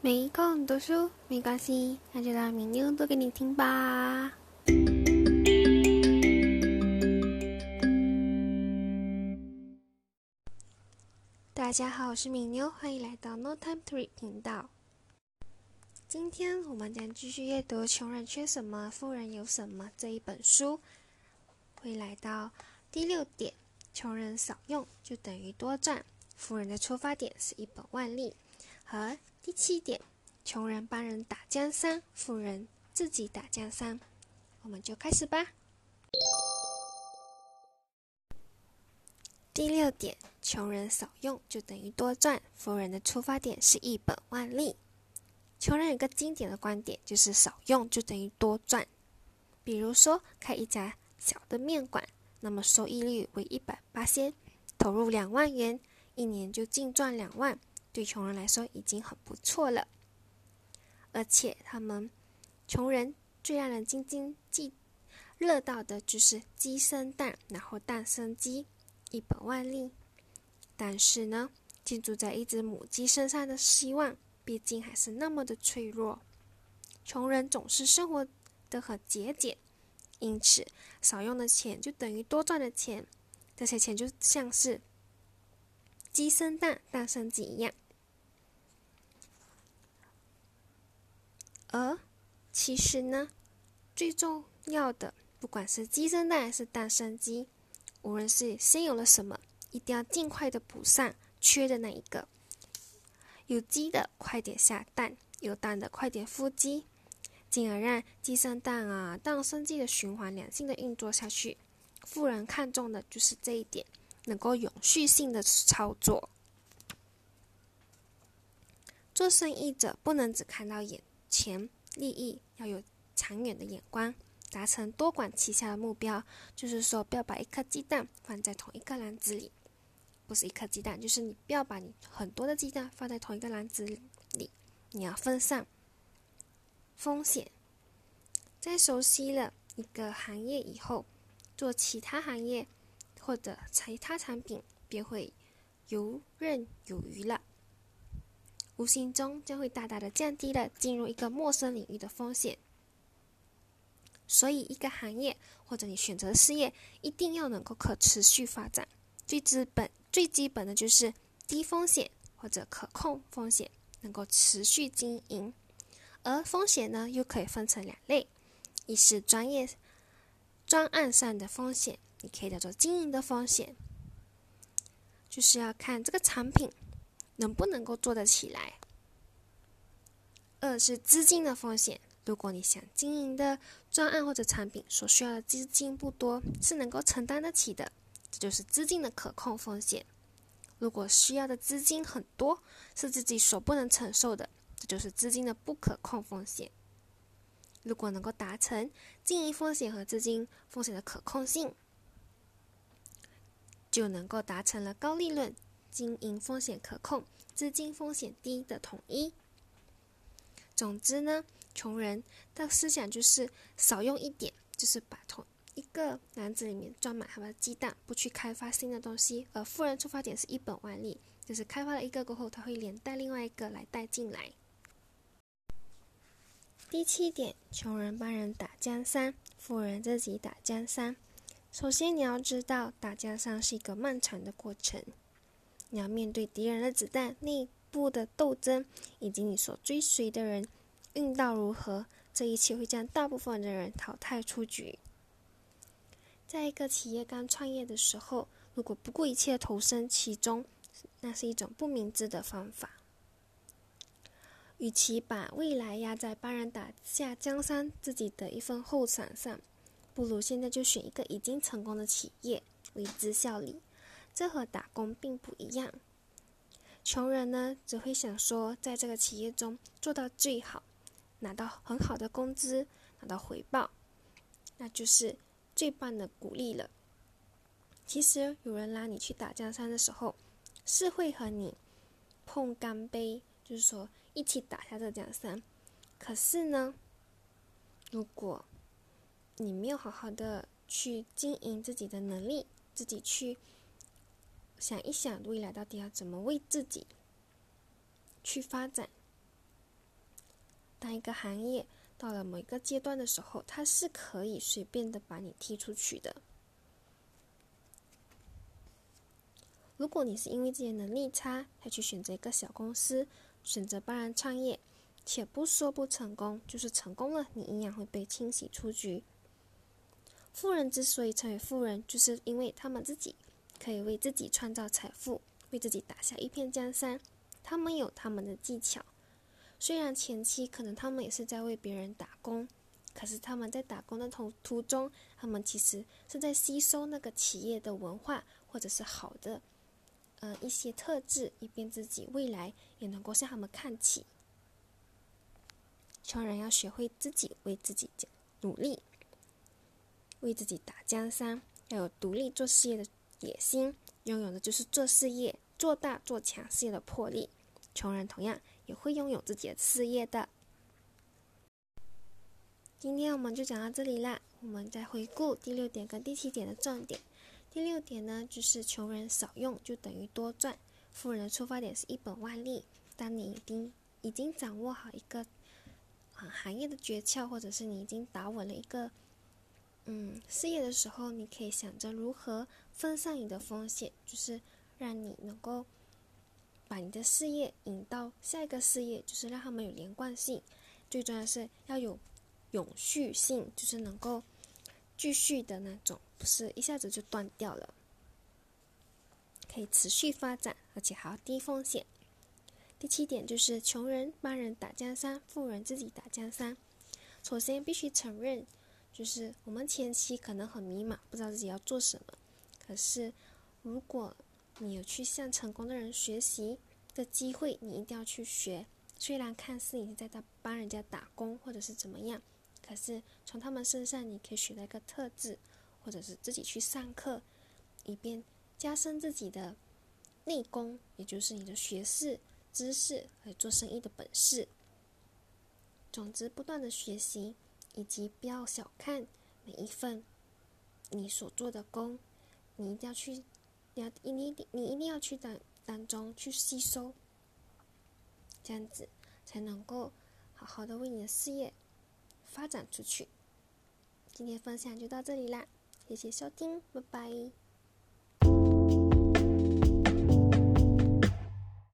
没空读书没关系，那就让米妞读给你听吧。大家好，我是米妞，欢迎来到 No Time to Read 频道。今天我们将继续阅读《穷人缺什么，富人有什么》这一本书，会来到第六点：穷人少用就等于多赚，富人的出发点是一本万利。和第七点，穷人帮人打江山，富人自己打江山。我们就开始吧。第六点，穷人少用就等于多赚，富人的出发点是一本万利。穷人有个经典的观点，就是少用就等于多赚。比如说，开一家小的面馆，那么收益率为一百八千，投入两万元，一年就净赚两万。对穷人来说已经很不错了，而且他们穷人最让人津津乐道的就是鸡生蛋，然后蛋生鸡，一本万利。但是呢，建筑在一只母鸡身上的希望，毕竟还是那么的脆弱。穷人总是生活的很节俭，因此少用的钱就等于多赚的钱，这些钱就像是。鸡生蛋，蛋生鸡一样。而其实呢，最重要的，不管是鸡生蛋还是蛋生鸡，无论是先有了什么，一定要尽快的补上缺的那一个。有鸡的快点下蛋，有蛋的快点孵鸡，进而让鸡生蛋啊，蛋生鸡的循环良性的运作下去。富人看重的就是这一点。能够永续性的操作，做生意者不能只看到眼前利益，要有长远的眼光，达成多管齐下的目标。就是说，不要把一颗鸡蛋放在同一个篮子里，不是一颗鸡蛋，就是你不要把你很多的鸡蛋放在同一个篮子里，你要分散风险。在熟悉了一个行业以后，做其他行业。或者其他产品便会游刃有余了，无形中将会大大的降低了进入一个陌生领域的风险。所以，一个行业或者你选择的事业，一定要能够可持续发展。最基本、最基本的就是低风险或者可控风险，能够持续经营。而风险呢，又可以分成两类：一是专业专案上的风险。你可以叫做经营的风险，就是要看这个产品能不能够做得起来。二是资金的风险，如果你想经营的专案或者产品所需要的资金不多，是能够承担得起的，这就是资金的可控风险。如果需要的资金很多，是自己所不能承受的，这就是资金的不可控风险。如果能够达成经营风险和资金风险的可控性。就能够达成了高利润、经营风险可控、资金风险低的统一。总之呢，穷人的思想就是少用一点，就是把同一个篮子里面装满他的鸡蛋，不去开发新的东西。而富人出发点是一本万利，就是开发了一个过后，他会连带另外一个来带进来。第七点，穷人帮人打江山，富人自己打江山。首先，你要知道打江山是一个漫长的过程。你要面对敌人的子弹、内部的斗争，以及你所追随的人运道如何，这一切会将大部分的人淘汰出局。在一个企业刚创业的时候，如果不顾一切投身其中，那是一种不明智的方法。与其把未来压在帮人打下江山自己的一份后场上，不如现在就选一个已经成功的企业为之效力，这和打工并不一样。穷人呢，只会想说，在这个企业中做到最好，拿到很好的工资，拿到回报，那就是最棒的鼓励了。其实有人拉你去打江山的时候，是会和你碰干杯，就是说一起打下这江山。可是呢，如果你没有好好的去经营自己的能力，自己去想一想未来到底要怎么为自己去发展，当一个行业到了某一个阶段的时候，它是可以随便的把你踢出去的。如果你是因为自己能力差才去选择一个小公司，选择帮人创业，且不说不成功，就是成功了，你一样会被清洗出局。富人之所以成为富人，就是因为他们自己可以为自己创造财富，为自己打下一片江山。他们有他们的技巧，虽然前期可能他们也是在为别人打工，可是他们在打工的途途中，他们其实是在吸收那个企业的文化，或者是好的，呃一些特质，以便自己未来也能够向他们看齐。穷人要学会自己为自己努力，为自己打江山，要有独立做事业的野心，拥有的就是做事业做大做强事业的魄力。穷人同样也会拥有自己的事业的。今天我们就讲到这里啦，我们再回顾第六点跟第七点的重点。第六点呢，就是穷人少用就等于多赚，富人的出发点是一本万利。当你已经已经掌握好一个行业的诀窍，或者是你已经打稳了一个嗯事业的时候，你可以想着如何分散你的风险，就是让你能够。把你的事业引到下一个事业，就是让他们有连贯性。最重要的是要有永续性，就是能够继续的那种，不是一下子就断掉了，可以持续发展，而且还要低风险。第七点就是穷人帮人打江山，富人自己打江山。首先必须承认，就是我们前期可能很迷茫，不知道自己要做什么。可是如果你有去向成功的人学习的机会，你一定要去学。虽然看似你是在帮人家打工或者是怎么样，可是从他们身上你可以学到一个特质，或者是自己去上课，以便加深自己的内功，也就是你的学识、知识和做生意的本事。总之，不断的学习，以及不要小看每一份你所做的工，你一定要去。你要你你你一定要去当当中去吸收，这样子才能够好好的为你的事业发展出去。今天分享就到这里啦，谢谢收听，拜拜。